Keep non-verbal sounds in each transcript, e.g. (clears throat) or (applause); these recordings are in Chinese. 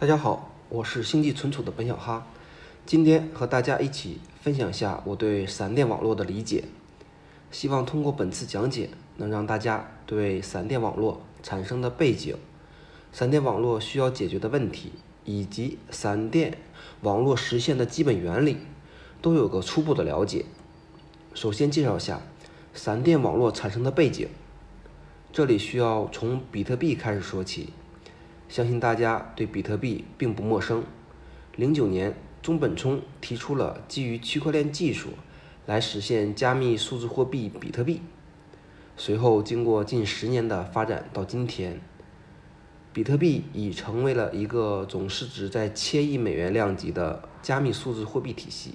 大家好，我是星际存储的本小哈，今天和大家一起分享一下我对闪电网络的理解，希望通过本次讲解能让大家对闪电网络产生的背景、闪电网络需要解决的问题以及闪电网络实现的基本原理都有个初步的了解。首先介绍一下闪电网络产生的背景，这里需要从比特币开始说起。相信大家对比特币并不陌生。零九年，中本聪提出了基于区块链技术来实现加密数字货币比特币。随后，经过近十年的发展，到今天，比特币已成为了一个总市值在千亿美元量级的加密数字货币体系。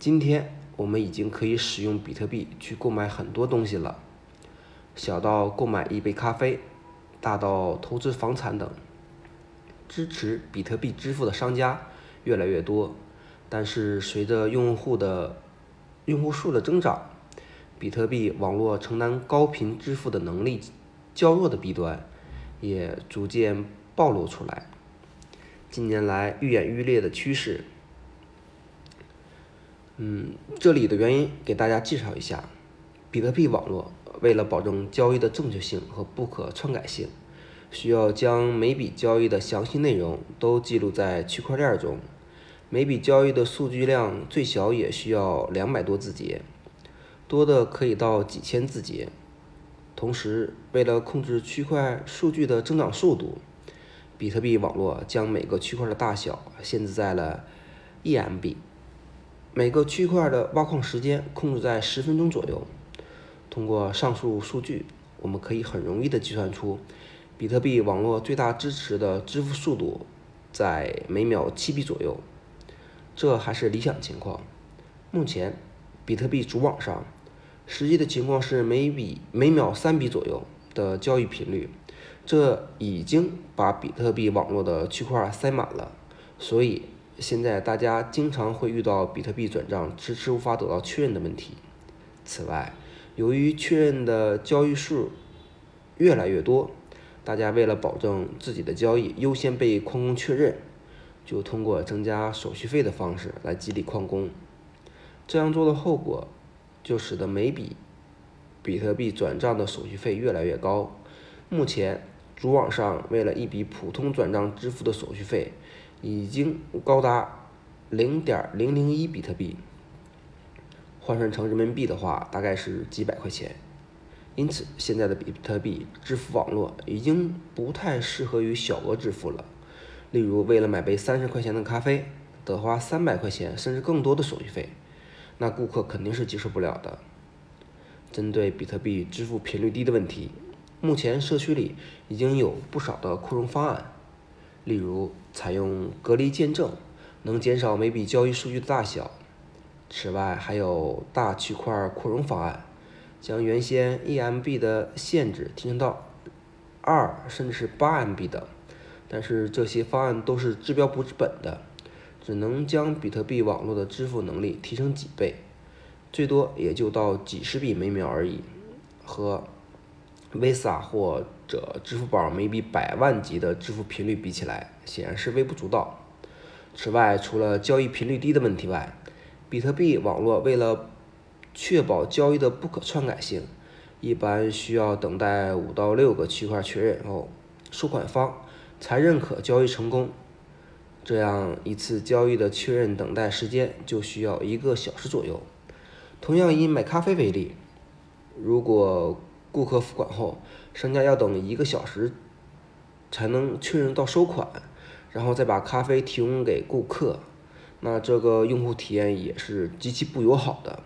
今天，我们已经可以使用比特币去购买很多东西了，小到购买一杯咖啡。大到投资房产等，支持比特币支付的商家越来越多，但是随着用户的用户数的增长，比特币网络承担高频支付的能力较弱的弊端也逐渐暴露出来。近年来愈演愈烈的趋势，嗯，这里的原因给大家介绍一下，比特币网络。为了保证交易的正确性和不可篡改性，需要将每笔交易的详细内容都记录在区块链中。每笔交易的数据量最小也需要两百多字节，多的可以到几千字节。同时，为了控制区块数据的增长速度，比特币网络将每个区块的大小限制在了一 MB，每个区块的挖矿时间控制在十分钟左右。通过上述数据，我们可以很容易的计算出，比特币网络最大支持的支付速度在每秒七笔左右，这还是理想情况。目前，比特币主网上实际的情况是每笔每秒三笔左右的交易频率，这已经把比特币网络的区块塞满了。所以，现在大家经常会遇到比特币转账迟迟无法得到确认的问题。此外，由于确认的交易数越来越多，大家为了保证自己的交易优先被矿工确认，就通过增加手续费的方式来激励矿工。这样做的后果，就使得每笔比特币转账的手续费越来越高。目前，主网上为了一笔普通转账支付的手续费，已经高达零点零零一比特币。换算成人民币的话，大概是几百块钱。因此，现在的比特币支付网络已经不太适合于小额支付了。例如，为了买杯三十块钱的咖啡，得花三百块钱甚至更多的手续费，那顾客肯定是接受不了的。针对比特币支付频率低的问题，目前社区里已经有不少的扩容方案，例如采用隔离见证，能减少每笔交易数据的大小。此外，还有大区块扩容方案，将原先一 MB 的限制提升到二甚至是八 MB 的。但是这些方案都是治标不治本的，只能将比特币网络的支付能力提升几倍，最多也就到几十笔每秒而已。和 Visa 或者支付宝每笔百万级的支付频率比起来，显然是微不足道。此外，除了交易频率低的问题外，比特币网络为了确保交易的不可篡改性，一般需要等待五到六个区块确认后，收款方才认可交易成功。这样一次交易的确认等待时间就需要一个小时左右。同样以买咖啡为例，如果顾客付款后，商家要等一个小时才能确认到收款，然后再把咖啡提供给顾客。那这个用户体验也是极其不友好的。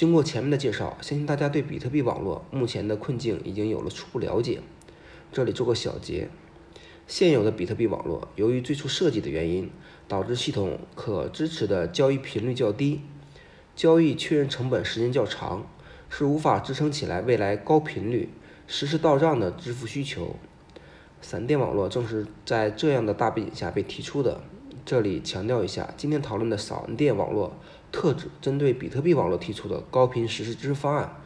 经过前面的介绍，相信大家对比特币网络目前的困境已经有了初步了解。这里做个小结：现有的比特币网络由于最初设计的原因，导致系统可支持的交易频率较低，交易确认成本时间较长，是无法支撑起来未来高频率实时到账的支付需求。闪电网络正是在这样的大背景下被提出的。这里强调一下，今天讨论的闪电网络特指针对比特币网络提出的高频实时支付方案，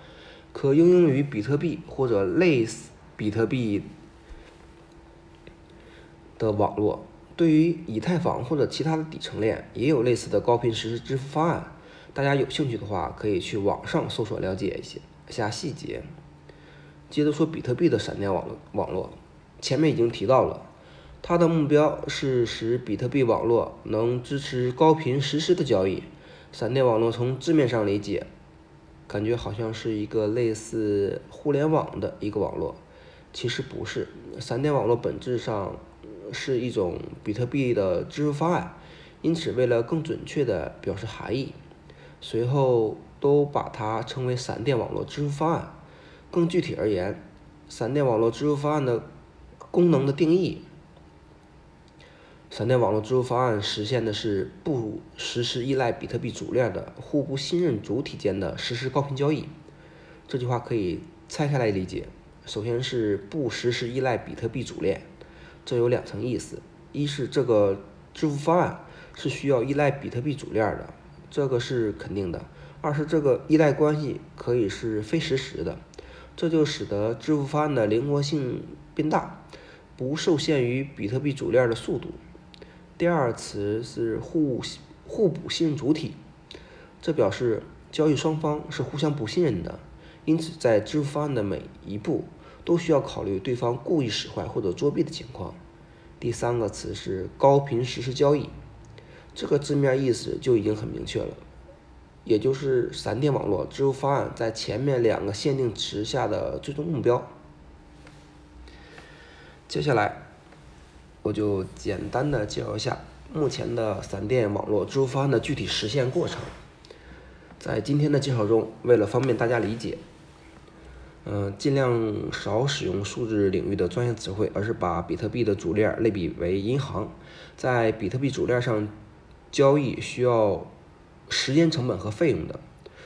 可应用于比特币或者类似比特币的网络。对于以太坊或者其他的底层链，也有类似的高频实时支付方案。大家有兴趣的话，可以去网上搜索了解一些下细节。接着说比特币的闪电网络网络，前面已经提到了，它的目标是使比特币网络能支持高频实时的交易。闪电网络从字面上理解，感觉好像是一个类似互联网的一个网络，其实不是。闪电网络本质上是一种比特币的支付方案，因此为了更准确的表示含义。随后都把它称为闪电网络支付方案。更具体而言，闪电网络支付方案的功能的定义：闪电网络支付方案实现的是不实时依赖比特币主链的互不信任主体间的实时高频交易。这句话可以拆开来理解。首先是不实时依赖比特币主链，这有两层意思：一是这个支付方案是需要依赖比特币主链的。这个是肯定的。二是这个依赖关系可以是非实时的，这就使得支付方案的灵活性变大，不受限于比特币主链的速度。第二词是互互补信任主体，这表示交易双方是互相不信任的，因此在支付方案的每一步都需要考虑对方故意使坏或者作弊的情况。第三个词是高频实时交易。这个字面意思就已经很明确了，也就是闪电网络支付方案在前面两个限定词下的最终目标。接下来，我就简单的介绍一下目前的闪电网络支付方案的具体实现过程。在今天的介绍中，为了方便大家理解，嗯，尽量少使用数字领域的专业词汇，而是把比特币的主链类比为银行，在比特币主链上。交易需要时间成本和费用的，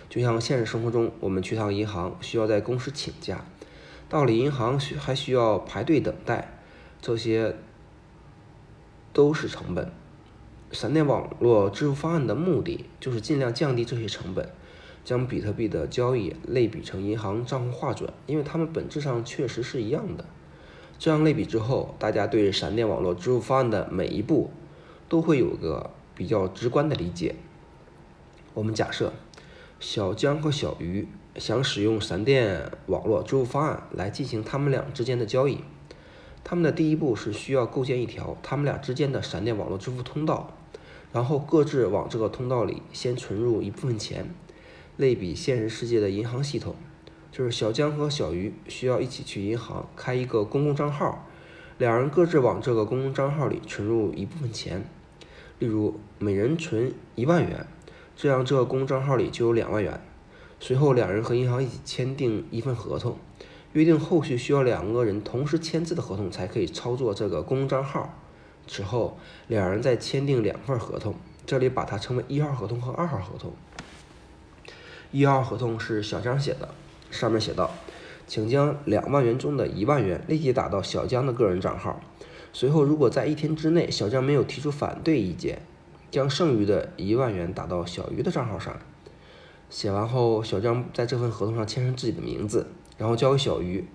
就像现实生活中，我们去趟银行需要在公司请假，到了银行需还需要排队等待，这些都是成本。闪电网络支付方案的目的就是尽量降低这些成本，将比特币的交易类比成银行账户划转，因为它们本质上确实是一样的。这样类比之后，大家对闪电网络支付方案的每一步都会有个。比较直观的理解，我们假设小江和小鱼想使用闪电网络支付方案来进行他们俩之间的交易。他们的第一步是需要构建一条他们俩之间的闪电网络支付通道，然后各自往这个通道里先存入一部分钱。类比现实世界的银行系统，就是小江和小鱼需要一起去银行开一个公共账号，两人各自往这个公共账号里存入一部分钱。例如，每人存一万元，这样这个公账号里就有两万元。随后，两人和银行一起签订一份合同，约定后续需要两个人同时签字的合同才可以操作这个公账号。此后，两人再签订两份合同，这里把它称为一号合同和二号合同。一号合同是小江写的，上面写道：“请将两万元中的一万元立即打到小江的个人账号。”随后，如果在一天之内小江没有提出反对意见，将剩余的一万元打到小鱼的账号上。写完后，小江在这份合同上签上自己的名字，然后交给小鱼。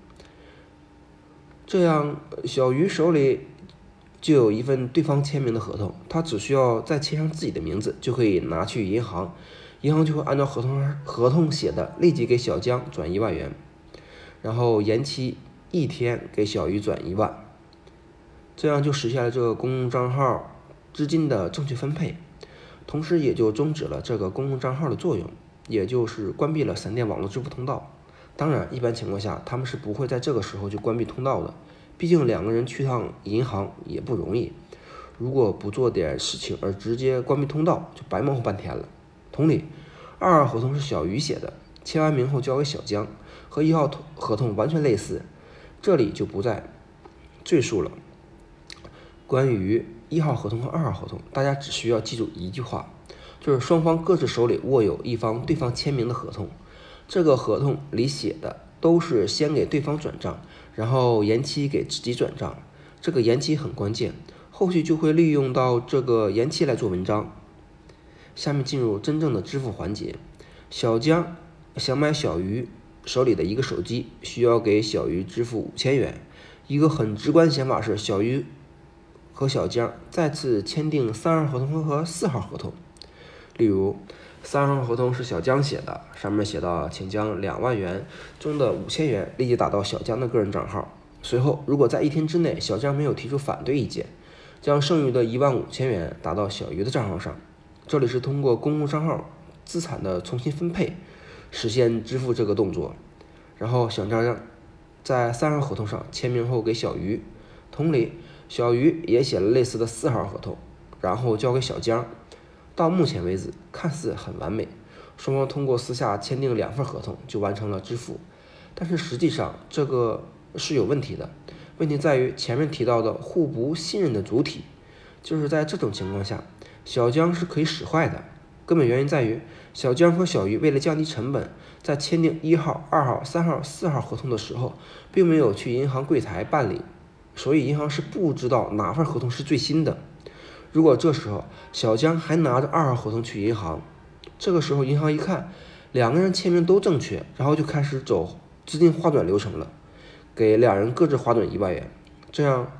这样，小鱼手里就有一份对方签名的合同，他只需要再签上自己的名字，就可以拿去银行，银行就会按照合同合同写的立即给小江转一万元，然后延期一天给小鱼转一万。这样就实现了这个公共账号资金的正确分配，同时也就终止了这个公共账号的作用，也就是关闭了闪电网络支付通道。当然，一般情况下他们是不会在这个时候就关闭通道的，毕竟两个人去趟银行也不容易。如果不做点事情而直接关闭通道，就白忙活半天了。同理，二号合同是小鱼写的，签完名后交给小江，和一号合同完全类似，这里就不再赘述了。关于一号合同和二号合同，大家只需要记住一句话，就是双方各自手里握有一方对方签名的合同，这个合同里写的都是先给对方转账，然后延期给自己转账，这个延期很关键，后续就会利用到这个延期来做文章。下面进入真正的支付环节，小江想买小鱼手里的一个手机，需要给小鱼支付五千元，一个很直观的想法是小鱼。和小江再次签订三号合同和四号合同。例如，三号合同是小江写的，上面写到，请将两万元中的五千元立即打到小江的个人账号。随后，如果在一天之内小江没有提出反对意见，将剩余的一万五千元打到小鱼的账号上。这里是通过公共账号资产的重新分配实现支付这个动作。然后小张在三号合同上签名后给小鱼，同理，小鱼也写了类似的四号合同，然后交给小江。到目前为止，看似很完美，双方通过私下签订两份合同就完成了支付。但是实际上这个是有问题的，问题在于前面提到的互不信任的主体，就是在这种情况下，小江是可以使坏的。根本原因在于小江和小鱼为了降低成本，在签订一号、二号、三号、四号合同的时候，并没有去银行柜台办理，所以银行是不知道哪份合同是最新的。如果这时候小江还拿着二号合同去银行，这个时候银行一看两个人签名都正确，然后就开始走资金划转流程了，给两人各自划转一万元，这样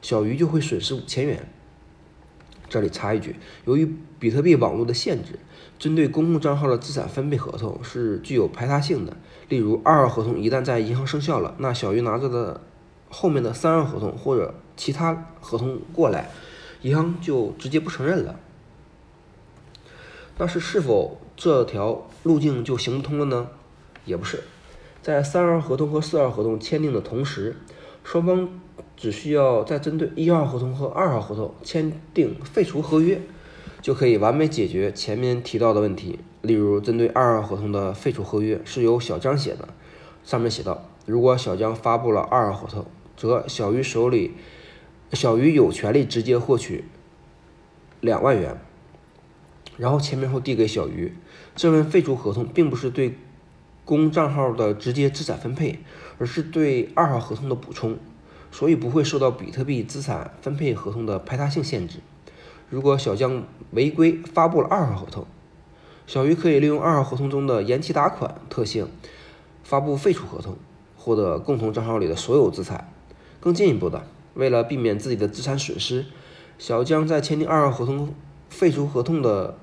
小鱼就会损失五千元。这里插一句，由于比特币网络的限制，针对公共账号的资产分配合同是具有排他性的。例如二号合同一旦在银行生效了，那小鱼拿着的后面的三号合同或者其他合同过来。银行就直接不承认了，但是是否这条路径就行不通了呢？也不是，在三号合同和四号合同签订的同时，双方只需要再针对一号合同和二号合同签订废除合约，就可以完美解决前面提到的问题。例如，针对二号合同的废除合约是由小张写的，上面写道：如果小江发布了二号合同，则小鱼手里。小鱼有权利直接获取两万元，然后签名后递给小鱼。这份废除合同并不是对公账号的直接资产分配，而是对二号合同的补充，所以不会受到比特币资产分配合同的排他性限制。如果小江违规发布了二号合同，小鱼可以利用二号合同中的延期打款特性，发布废除合同，获得共同账号里的所有资产。更进一步的。为了避免自己的资产损失，小江在签订二号合同废除合同的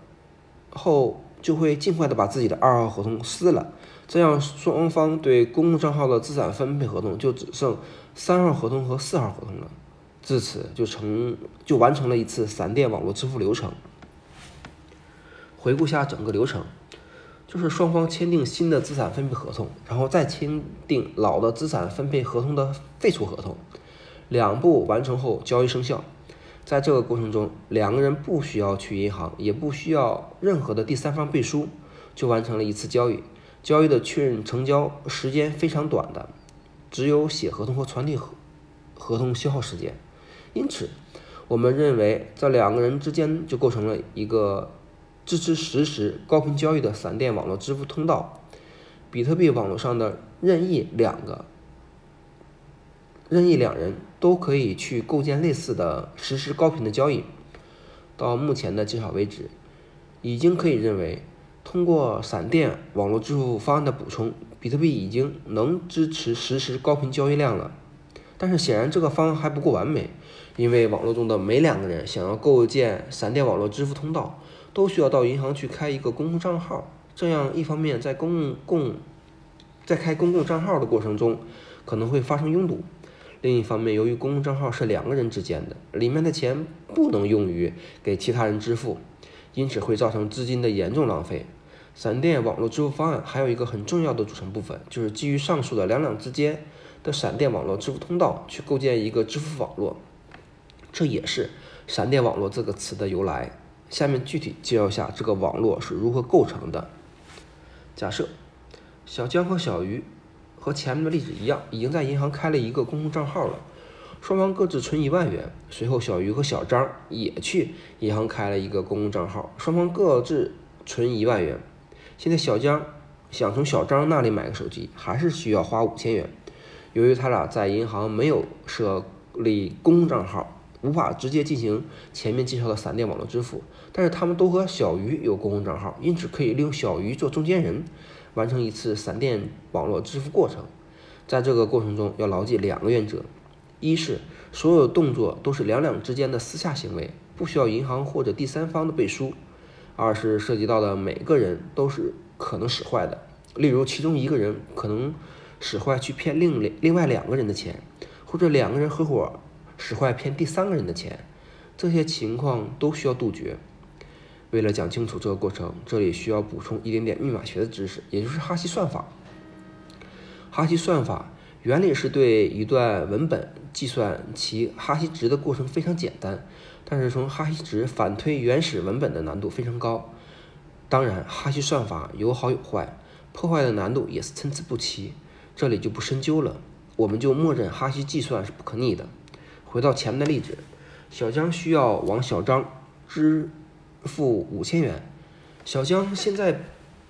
后，就会尽快的把自己的二号合同撕了，这样双方对公共账号的资产分配合同就只剩三号合同和四号合同了。至此就成就完成了一次闪电网络支付流程。回顾下整个流程，就是双方签订新的资产分配合同，然后再签订老的资产分配合同的废除合同。两步完成后，交易生效。在这个过程中，两个人不需要去银行，也不需要任何的第三方背书，就完成了一次交易。交易的确认成交时间非常短的，只有写合同和传递合合同消耗时间。因此，我们认为这两个人之间就构成了一个支持实时高频交易的闪电网络支付通道。比特币网络上的任意两个。任意两人都可以去构建类似的实时高频的交易。到目前的介绍为止，已经可以认为，通过闪电网络支付方案的补充，比特币已经能支持实时高频交易量了。但是显然这个方案还不够完美，因为网络中的每两个人想要构建闪电网络支付通道，都需要到银行去开一个公共账号。这样一方面在公共在开公共账号的过程中，可能会发生拥堵。另一方面，由于公共账号是两个人之间的，里面的钱不能用于给其他人支付，因此会造成资金的严重浪费。闪电网络支付方案还有一个很重要的组成部分，就是基于上述的两两之间的闪电网络支付通道去构建一个支付网络，这也是“闪电网络”这个词的由来。下面具体介绍下这个网络是如何构成的。假设小江和小鱼。和前面的例子一样，已经在银行开了一个公共账号了，双方各自存一万元。随后，小鱼和小张也去银行开了一个公共账号，双方各自存一万元。现在，小江想从小张那里买个手机，还是需要花五千元。由于他俩在银行没有设立公共账号，无法直接进行前面介绍的闪电网络支付。但是，他们都和小鱼有公共账号，因此可以利用小鱼做中间人。完成一次闪电网络支付过程，在这个过程中要牢记两个原则：一是所有动作都是两两之间的私下行为，不需要银行或者第三方的背书；二是涉及到的每个人都是可能使坏的，例如其中一个人可能使坏去骗另另外两个人的钱，或者两个人合伙使坏骗第三个人的钱，这些情况都需要杜绝。为了讲清楚这个过程，这里需要补充一点点密码学的知识，也就是哈希算法。哈希算法原理是对一段文本计算其哈希值的过程非常简单，但是从哈希值反推原始文本的难度非常高。当然，哈希算法有好有坏，破坏的难度也是参差不齐，这里就不深究了。我们就默认哈希计算是不可逆的。回到前面的例子，小江需要往小张支。付五千元，小江先在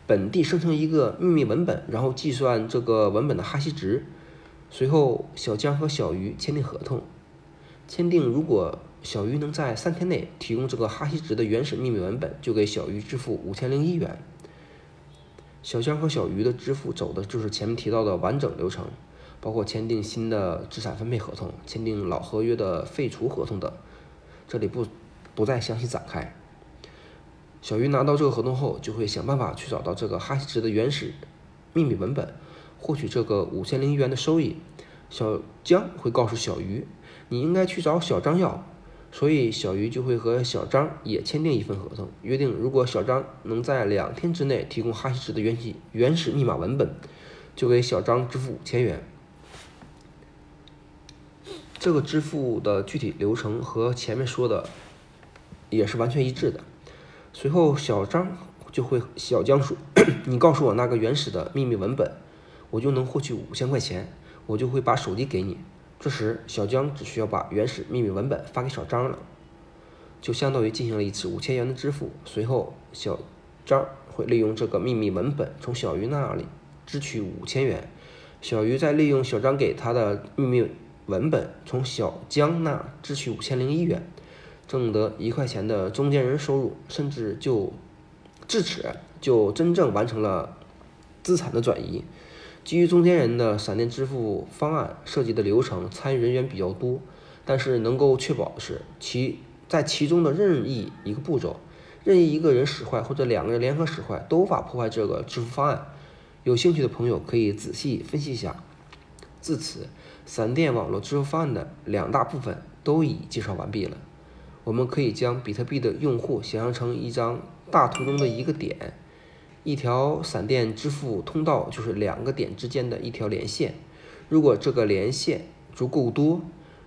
本地生成一个秘密文本，然后计算这个文本的哈希值。随后，小江和小鱼签订合同，签订如果小鱼能在三天内提供这个哈希值的原始秘密文本，就给小鱼支付五千零一元。小江和小鱼的支付走的就是前面提到的完整流程，包括签订新的资产分配合同、签订老合约的废除合同等，这里不不再详细展开。小鱼拿到这个合同后，就会想办法去找到这个哈希值的原始秘密文本，获取这个五千零一元的收益。小江会告诉小鱼，你应该去找小张要，所以小鱼就会和小张也签订一份合同，约定如果小张能在两天之内提供哈希值的原始原始密码文本，就给小张支付五千元。这个支付的具体流程和前面说的也是完全一致的。随后，小张就会小江说：“ (clears throat) 你告诉我那个原始的秘密文本，我就能获取五千块钱，我就会把手机给你。”这时，小江只需要把原始秘密文本发给小张了，就相当于进行了一次五千元的支付。随后，小张会利用这个秘密文本从小鱼那里支取五千元，小鱼再利用小张给他的秘密文本从小江那支取五千零一元。挣得一块钱的中间人收入，甚至就至此就真正完成了资产的转移。基于中间人的闪电支付方案设计的流程，参与人员比较多，但是能够确保的是，其在其中的任意一个步骤，任意一个人使坏或者两个人联合使坏，都无法破坏这个支付方案。有兴趣的朋友可以仔细分析一下。至此，闪电网络支付方案的两大部分都已介绍完毕了。我们可以将比特币的用户想象成一张大图中的一个点，一条闪电支付通道就是两个点之间的一条连线。如果这个连线足够多，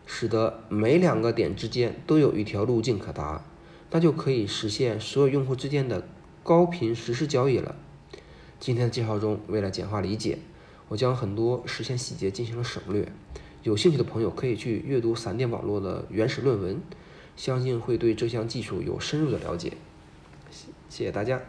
使得每两个点之间都有一条路径可达，那就可以实现所有用户之间的高频实时交易了。今天的介绍中，为了简化理解，我将很多实现细节进行了省略。有兴趣的朋友可以去阅读闪电网络的原始论文。相信会对这项技术有深入的了解，谢谢大家。